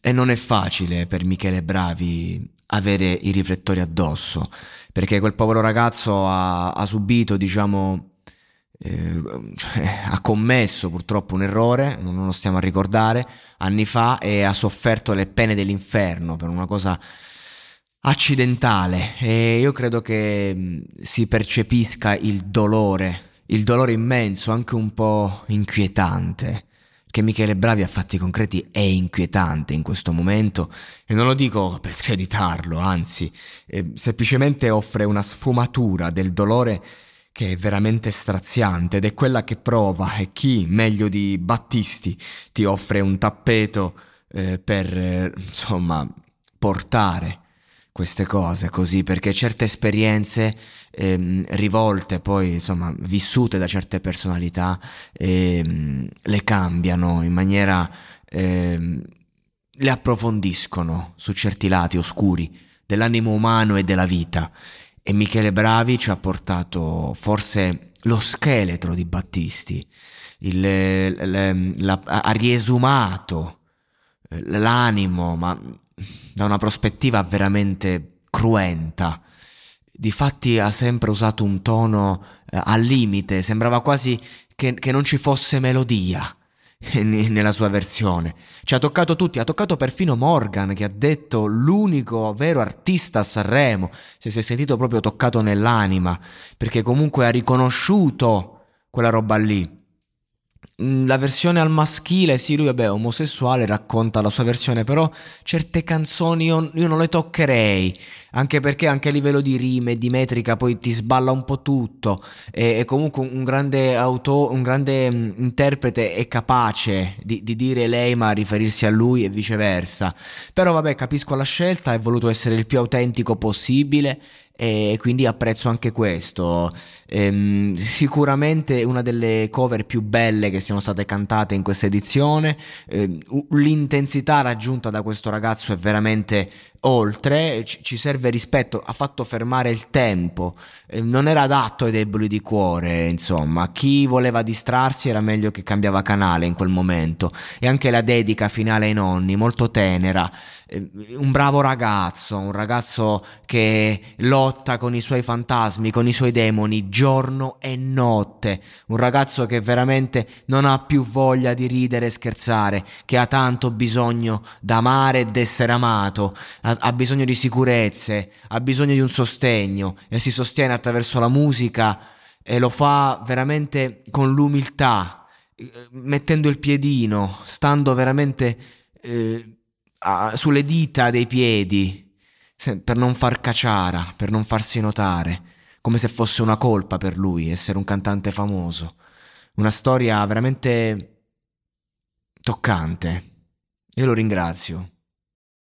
E non è facile per Michele Bravi avere i riflettori addosso, perché quel povero ragazzo ha, ha subito, diciamo, eh, cioè, ha commesso purtroppo un errore, non lo stiamo a ricordare, anni fa e ha sofferto le pene dell'inferno per una cosa accidentale. E io credo che mh, si percepisca il dolore, il dolore immenso, anche un po' inquietante che Michele Bravi a fatti concreti è inquietante in questo momento e non lo dico per screditarlo, anzi, eh, semplicemente offre una sfumatura del dolore che è veramente straziante ed è quella che prova e chi meglio di Battisti ti offre un tappeto eh, per eh, insomma portare queste cose così perché certe esperienze ehm, rivolte poi insomma vissute da certe personalità ehm, le cambiano in maniera ehm, le approfondiscono su certi lati oscuri dell'animo umano e della vita. E Michele Bravi ci ha portato forse lo scheletro di Battisti il, le, la, ha riesumato eh, l'animo ma da una prospettiva veramente cruenta. Difatti ha sempre usato un tono eh, al limite, sembrava quasi che, che non ci fosse melodia nella sua versione. Ci ha toccato tutti, ha toccato perfino Morgan che ha detto l'unico vero artista a Sanremo, se si è sentito proprio toccato nell'anima, perché comunque ha riconosciuto quella roba lì. Mm, la versione al maschile, sì, lui vabbè, è omosessuale, racconta la sua versione, però certe canzoni io, io, non le toccherei, anche perché anche a livello di rime, di metrica, poi ti sballa un po' tutto, e, comunque un grande, auto, un grande um, interprete è capace di, di, dire lei ma riferirsi a lui e viceversa, però vabbè, capisco la scelta, è voluto essere il più autentico possibile e quindi apprezzo anche questo. Ehm, sicuramente una delle cover più belle che siano state cantate in questa edizione. Ehm, l'intensità raggiunta da questo ragazzo è veramente oltre, ci serve rispetto, ha fatto fermare il tempo, ehm, non era adatto ai deboli di cuore, insomma, chi voleva distrarsi era meglio che cambiava canale in quel momento. E anche la dedica finale ai nonni, molto tenera, ehm, un bravo ragazzo, un ragazzo che lotta con i suoi fantasmi, con i suoi demoni, giorno e notte, un ragazzo che veramente non ha più voglia di ridere e scherzare, che ha tanto bisogno d'amare ed essere amato, ha bisogno di sicurezze, ha bisogno di un sostegno e si sostiene attraverso la musica e lo fa veramente con l'umiltà, eh, mettendo il piedino, stando veramente eh, a, sulle dita dei piedi per non far caciara, per non farsi notare, come se fosse una colpa per lui essere un cantante famoso. Una storia veramente toccante. Io lo ringrazio.